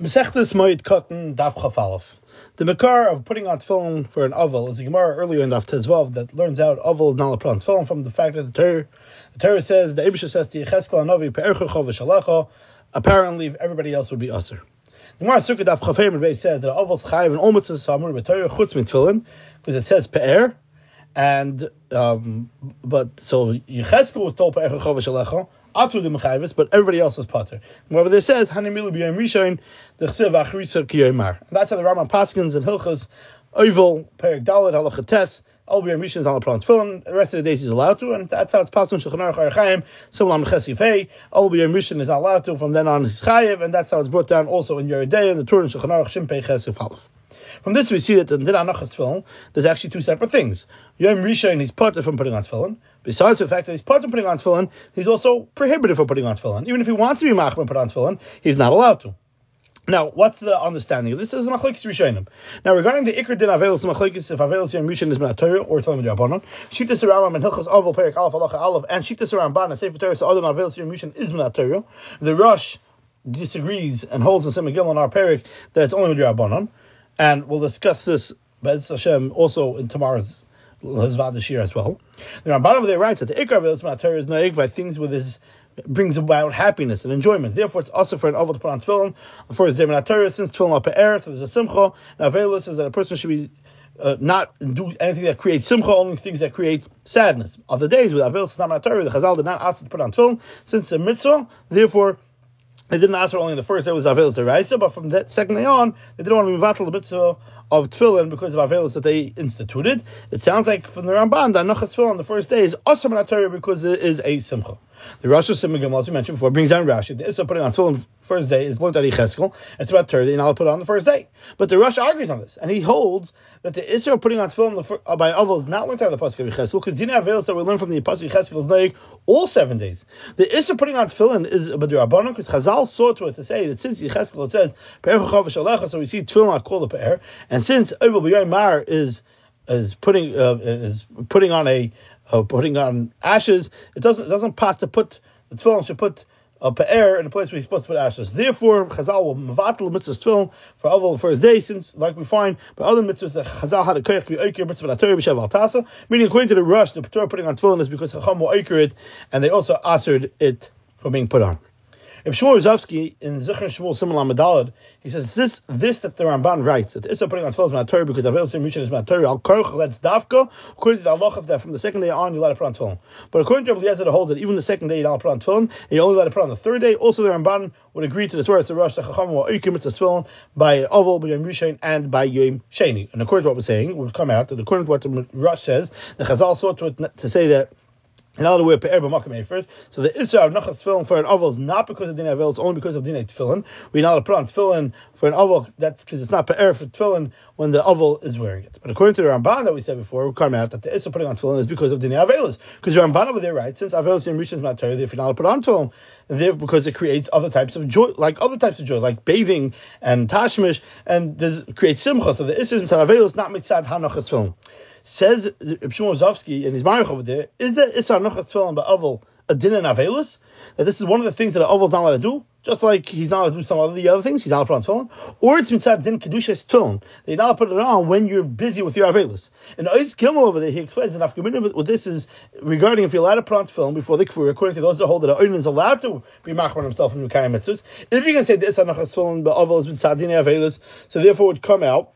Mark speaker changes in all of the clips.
Speaker 1: Mesechtes Moed Katan Daf Chafalef. The Makar of putting on tefillin for an oval is a Gemara earlier in Daf Tezvav that learns out oval is not tefillin from the fact that the Torah, the Torah says the Ibisha says to Yecheskel Anovi Pe'erchecho v'shalecho. Apparently, everybody else would be usher. The Gemara Sukkah Daf Chafayim Rebbe says that oval's chayiv and omitzah samur b'Torah chutz mit tefillin because it says Pe'er and um, but so Yecheskel was told Pe'erchecho v'shalecho. Atu the Mechayvis, but everybody else is Potter. Whatever this says, Hanimilu b'yom rishon, the chsiv achrisa kiyomar. That's how the Rambam Paskins and Hilchas, Oval, Perik Dalit, Halacha Tes, all b'yom rishon is on the tefillin. The rest of the days he's allowed to, and that's how it's passed in Shulchan Aruch Archaim. Similar on Hey, b'yom rishon is allowed to. From then on, he's chayiv, and that's how it's brought down also in Yeridei and the Torah in Shulchan Aruch Shimpei Chesif Halaf. From this, we see that in Din Anachas Tefillin, there's actually two separate things. Yom Rishon, he's part from putting on Tefillin. Besides the fact that he's part from putting on Tefillin, he's also prohibited from putting on Tefillin. Even if he wants to be Machman and put on Tefillin, he's not allowed to. Now, what's the understanding of this? Is Machlekes Rishonim. Now, regarding the Iker Din Avelos Machlekes, if Avelos Yom Rishon is Torah or Talmud Rabbanon, Shittas Rambam and Hilchas Oval Perik Aleph Halacha Aleph and Shittas Ramban and Sefer Torah so Adam Avelos Yom Rishon is Torah. The Rosh disagrees and holds in Sim Gimel on our Perik that it's only with Rabbanon and we'll discuss this Bez Hashem also in tomorrow's Hizvad this year as well. The Ramban over there writes that the Ikar of is noig by things with his brings about happiness and enjoyment. Therefore, it's also for an oval to put on tefillin for his day Torah, since tefillin up air, so there's a simcha. Now, Avelis says that a person should be uh, not do anything that creates simcha, only things that create sadness. Other days with not Torah, the Chazal did not ask to put on tefillin since a mitzvah. Therefore, they didn't ask for only the first day was Avelis Deraisa, but from that second day on, they didn't want to be vatal the mitzvah of tefillin because of Avelis that they instituted. It sounds like from the Ramban that Nachas tefillin on the first day is also because it is a simcha. The Rosh Hashanah, as we mentioned before, brings down Rashi. The Issa putting on tefillin first day is looked at Cheskel. It's about Torah, and I'll put it on the first day. But the Rosh argues on this, and he holds that the Issa putting on tefillin uh, by Avil is not learned out of the Pasuk of Cheskel, because Dina Avelis that we learn from the Pasuk Cheskel is like all seven days. The Issa putting on tefillin is a Rabbanon, because Chazal saw to it to say that since Cheskel it says, so we see tefillin called a Pe'er, and since Avil B'yoy Mar is is putting uh, is putting on a uh, putting on ashes, it doesn't it doesn't pass to put the tefillin should put a pe'er in a place where he's supposed to put ashes. Therefore, Chazal will mavatal mitzvahs tefillin for Avil for his day, since like we find by other mitzvahs that Chazal had a koyach be oiker mitzvah Torah b'shev al tasa. Meaning, according to the rush, the Torah putting on tefillin is because Chacham will oiker it, and they also answered it for being put on. If Shmuel Rozovsky in Zichron Shmuel Simon Medalad, he says this this that the Ramban writes that Issa putting on tefillin is Torah because Avel Rishon is Torah. Al Korch let's Dafka according to the Allah of that from the second day on you let it put on tefillin. But according to Rabbi Yezer, it holds that even the second day you don't put on tefillin, and you only let it put on the third day. Also, the Ramban would agree to this word. It's the Rosh Chacham or Eikim it's tefillin by Oval by Yom Rishon and by Yom Sheni. And according to what we're saying, would come out that according to what the Rosh says, the Chazal sought to, to say that in other words, pe'er b'makam first. So the isra of nachas tefillin for an oval is not because of dinei avel, it's only because of dinei tefillin. Not allowed to put on tefillin for an oval, that's because it's not pe'er for tefillin when the oval is wearing it. But according to the Ramban that we said before, we come out that the isra putting on tefillin is because of dinei avelis. Because the Ramban over there right, since avelis and rishon is not Torah, if you're not put on tefillin, there because it creates other types of joy, like other types of joy, like bathing and tashmish, and this creates simcha. So the isra is avelis, not mitzad hanachas tefillin. Says Shmuel Zovsky in his Marich over there, is that Isar Nochas Tefillin Ba'avel a din and Avelus? That this is one of the things that Avel's not allowed to do? Just like he's not allowed to do some of the other things, he's not allowed to put on tefillin. Or it's mitzad din Kedusha's tefillin. They're not allowed to put it on when you're busy with your avelus. And Ois Gimel over there, he explains that after what this is regarding if you're allowed to put on tefillin before the kfur, according to those that hold that Oin is allowed to be machman himself in Mekayim mitzvahs. If you're going to say this anachas tefillin, but Avel is mitzad din avelus, so therefore it would come out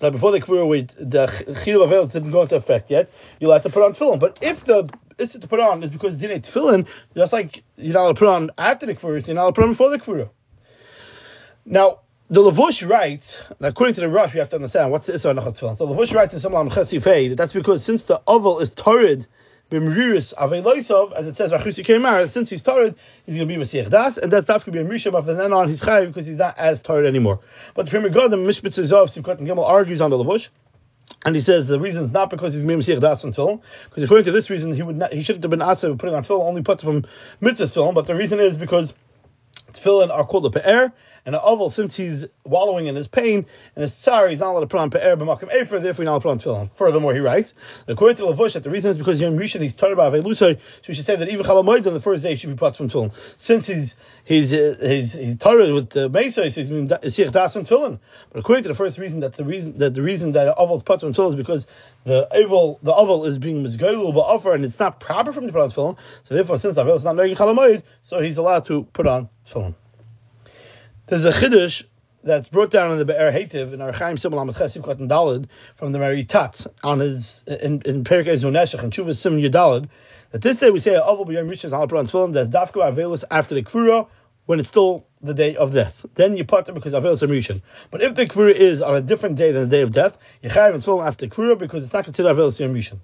Speaker 1: now, before the kfir, the chil of didn't go into effect yet. You'll have to put on tefillin. But if the is to put on is because didn't tefillin, just like you're not allowed to put on after the kfir, you're not allowed to put on before the kfir. Now, the Lavush writes, according to the Rush, we have to understand what's the Isra Nachat Tefillin. So Lavush writes in Simon Chesifei that that's because since the oval is torrid b'mriris aveloisov, as it says, Rachusi Kemar, since he's tired, he's going to be Mesiach Das, and that's Dafka be Risha, but from then on he's Chayiv because he's not as tired anymore. But the Pri Megadim, the Mishpitz Zov, and Gimel argues on the Lavush. And he says the reason is not because he's Mesiach Das on Tefillin, because according to this reason, he would not, he should have been Asa putting on Tefillin, only put from Mitzvah Tefillin, but the reason is because Tefillin are called a Pe'er, And the oval, since he's wallowing in his pain and his sorry, he's not allowed to put on pe'er b'makom efer, therefore not allowed to put on tefillin. Furthermore, he writes, according to Lavush, that the reason is because Yom Rishon, he's tired about Avelusai, so we should say that even Chalamoid on the first day should be put from tefillin. Since he's he's uh, he's he's tired with the Mesa, so he's Sich Das and tefillin. But according to the first reason, that the reason that the reason that oval's put from tefillin is because the oval the oval is being mizgoylu offer and it's not proper for him to put on tefillin. So therefore, since Avel is not knowing Chalamoid, so he's allowed to put on tefillin. There's a chiddush that's brought down in the Be'er Heitev in our Chaim Simon Lamed Chesim Katan Dalid from the Mary Tat on his in in Perik Ezun Neshach and Chuvah Simon Yudalid that this day we say Avol B'Yom Rishon Pran Tefillin that's Dafka Avelis after the Kvura when it's still the day of death. Then you it because Avelis Rishon. But if the Kvura is on a different day than the day of death, you chayav and after the Kvura because it's not considered Avelis Yom Rishon.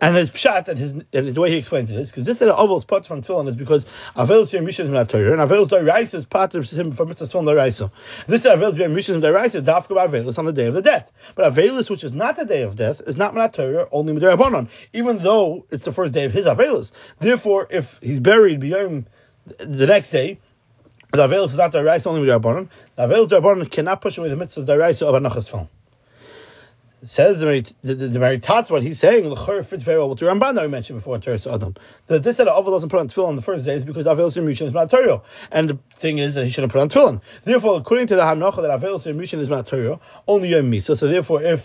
Speaker 1: And his pshat and his and the way he explains it is because this that Avel's part from Tefillin is because Avel's Yom Rishon is not Torah and Avel's Doraisa is part of him from Mitzvah Tefillin Doraisa. This that Avel's Yom Rishon is Doraisa is Dafka Avelus on the day of the death. But Avelus, which is not the day of death, is not Minat Torah, only Midirabanon, even though it's the first day of his Avelus. Therefore, if he's buried beyond the next day, the Avelus is not Doraisa, only Midirabanon. The Avelus Dorabanon cannot push away the Mitzvahs Doraisa of Anachas Tefillin says the the, the, the very Tats, what he's saying, L'chor fits very well with the Ramban that we mentioned before in Teres Adam. That this said Avil doesn't put on tefillin on the first day is because Avil Simushin is not Torah. And the thing is that he shouldn't put on tefillin. Therefore, according to the Hanocha that Avil Simushin is not Torah, only Yom Misa. So therefore, if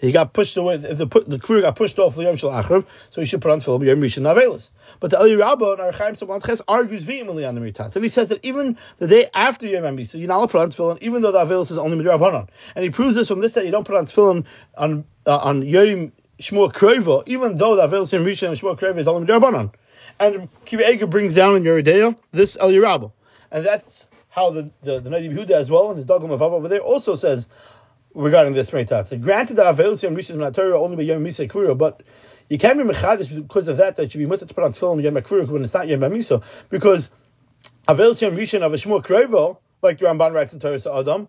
Speaker 1: he got pushed away. The the crew got pushed off the Yom Shel Achrav, so he should put on tefillin Yom Rishon. But the Eli Rabba and our Chaim Ches argues vehemently on the Ritats, and he says that even the day after Yom Misa, you're not put on tefillin, even though the Avelis is only midrabanan. And he proves this from this that you don't put on tefillin on uh, on Yom Shmuel Krova, even though the Avelis in Rishon and Shmuel Krova is only midrabanan. And Kiva brings down in Yeridea this Eli Rabba, and that's how the the, the Nadi Yehuda as well, and his Dogam of over there also says regarding this So granted that Avelis Yom Rishon is Torah only by Yom Misa Kvura, but you can't be mechadish because of that. That should be mutter to put on tefillin Yom Kvura when it's not Yom Misa because Avelis Yom Rishon of a Shmuel Krevo, like the Ramban writes in Torah Adam.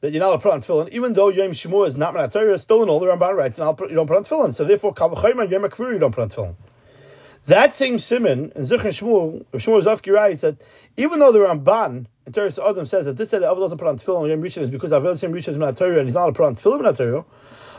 Speaker 1: That you're not allowed to put on tefillin, even though Yom Shmuel is not Torah, still in all the Ramban writes, and you don't put on tefillin. So therefore, Kavachayim Yom Kvura you don't put on tefillin. That same simon in Zichron Shmuel, Shmuel Zavki writes that even though the Ramban in Torah Adam says that this said Avil doesn't put on tefillin on Yom Rishon is because Avil Yom Rishon is not Torah and he's not put on tefillin not Torah.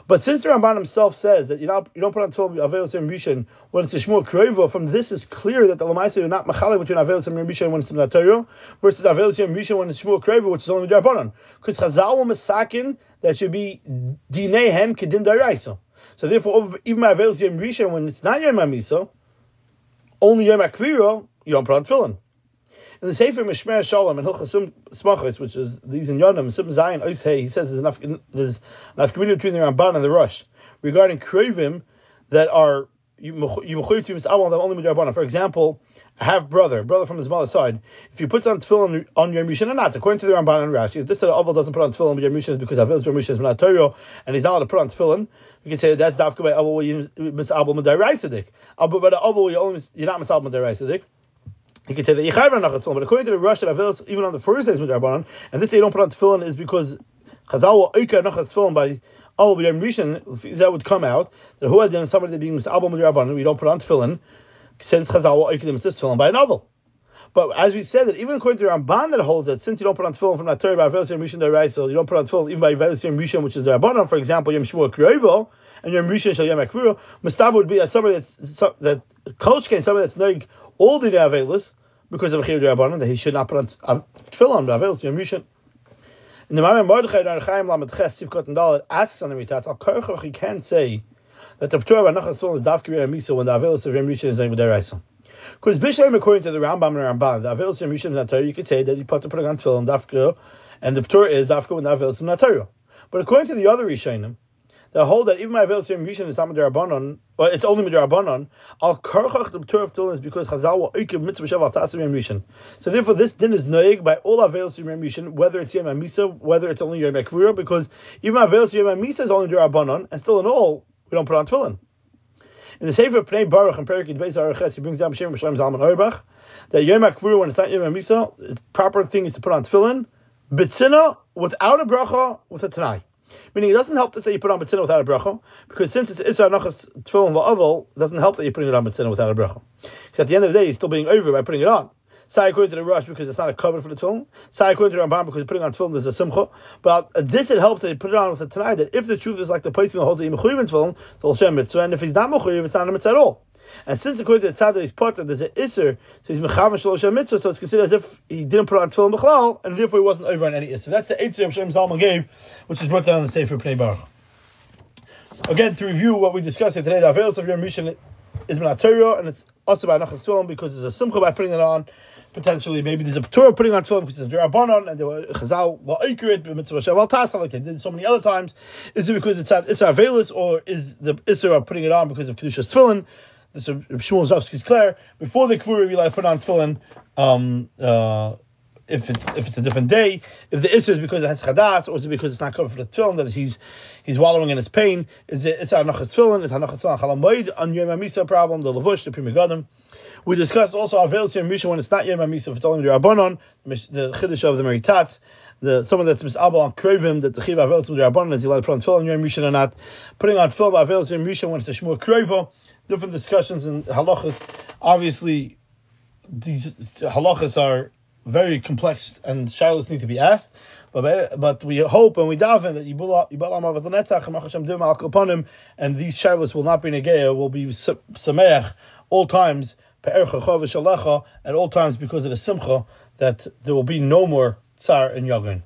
Speaker 1: But since the Ramban himself says that you not you don't put on tefillin Avil Yom Rishon when it's a Shmuel Kroivo, from this is clear that the Lamaisa are not machalik between Avil Yom Rishon when it's not Torah versus Avil Yom Rishon when it's Shmuel Kroivo, which is only Rabbanon. Because Chazal will masakin that should be dinei hem kedin daraisa. So therefore, even my Avil Yom Rishon when it's not Yom Misa, only Yom Akviro, you don't put on tefillin. In the Sefer Mishmer Shalom and Hilchas Smachos, which is these in Yonim, Sim Zion Oishei, he says there's enough there's enough community between the Ramban and the Rush regarding Krivim that are you mechuyev to misabel them only midrabanan. For example, a half brother, brother from his mother's side, if he puts on tefillin on your Rishon or not, according to the Ramban and Rashi, this said Aval doesn't put on tefillin on Yom Rishon is because Avil's Yom Rishon is not Torah, and he's not allowed to put on tefillin. We can say that's dafka by Aval misabel midai Raisadik. But Aval you only you're not misabel midai Raisadik. You could say that Yechayv Nachas but according to the that Avilas, even on the first days with Rabbanon, and this day you don't put on tefillin is because Chazal will Oika Nachas tefillin by Al B'Yam Rishon, that would come out, that who had done somebody that being Misabal with Rabbanon, we don't put on tefillin, since Chazal will Oika them tefillin by a novel. But as we said, that even according to the Ramban that holds that since you don't put on tefillin from that Torah by Yom Rishon Deraisa, you don't put on tefillin even by Yom Rishon, which is the Rabbanon, for example, Yom Shmuel Kriyovo, and Yom Rishon Shal Yom Akviro, Mustafa would be that somebody that's that Kolshke, somebody that's knowing all the Avelis, because of a chiyuv rabbanon that he should not put on tefillin b'avil yom rishon. And the Maimon Mordechai Dar Chaim Lamed Ches Sivkot and Dalet asks on the Ritats Al Karchoch he can say that the Ptur of Anachas is Dafki Yom Misa when the Avelis of Yom Rishon is named Deraisa. Because Bishlam according to the Rambam and Ramban the Avelis of Yom Rishon is Torah you could say that he put the putting on Tefillin Dafka and the Ptur is Dafka when the Avelis is Torah. But according to the other Rishonim the hold that even my Avelis Yom Rishon is not Midarabanon, but it's only Midarabanon, Al Karchach the Torah of Tulin is because Chazal will Oikim Mitzvah Shav Tasim Yom Rishon. So therefore this din is noig by all Avelis Yom Rishon, whether it's Yom Misa, whether it's only Yom Ekvura, because even my Avelis Yom Misa is only Midarabanon, and still in all, we don't put on Tefillin. In the Sefer Pnei Baruch and Perik Beis Araches, he brings down B'Shem Shalom Zalman that Yom Akvura, when it's not Yom Misa, the proper thing is to put on Tefillin, Bitzina, without a bracha, with a Tanai. Meaning it doesn't help to say you put on mitzvah without a bracha, because since it's Isra Nachas Tefillin La'avel, it doesn't help that you're putting it on mitzvah without a bracha. Because at the end of the day, you're still being over by putting it on. Sai according to the Rush because it's not a cover for the film. Sai according to the Ramban because putting on film there's a simcha. But uh, this it helps that they put it on with the tonight that if the truth is like the person who holds the film, it's all shem mitzvah, and if he's not mechuyev, it's not a mitzvah at all. And since according to the tzad that he's part there's an iser, so he's mechavan shalosh mitzvah, so it's considered as if he didn't put on tefillin b'chlal, and therefore he wasn't over on any iser. That's the eitzir Shem Zalman gave, which is brought down in the Sefer Pnei Baruch. Again, to review what we discussed here today, the avails of your mission is Torah, and it's also by Nachas because there's a simcha by putting it on. Potentially, maybe there's a Torah putting on Tefillin because there's Rabbanon, and there were Chazal well accurate, mitzvah Shaval Tasa like they did so many other times. Is it because it's Issa Avelis, or is the Issa of putting it on because of Kedusha's Tefillin? This is Shmuel Zovsky's clear. Before the Kfur, you like put on Tefillin. Um, uh, if it's if it's a different day, if the issue is because it has chadas, or is it because it's not covered for the tefillin that he's he's wallowing in his pain? Is it it's hanachas tefillin? Is hanachas tefillin chalamoid on Yom Hamisa problem? The lavush, the Pri Megadim. We discussed also Avel Yom Misha when it's not Yom Hamisa, if it's only the Rabbanon, the chiddush of the Meritats, the someone that's misabel on krevim that the chiv Avel Yom Rabbanon is he allowed to put on tefillin Yom Misha or not? Putting on tefillin Avel Yom Misha when it's a shmur krevo. Different discussions and halachas. Obviously, these halachas are very complex and shilas need to be asked. But but we hope and we daven that Yibul and these shilas will not be negeya, will be sameach all times, at all times because of the simcha that there will be no more tsar and yagin.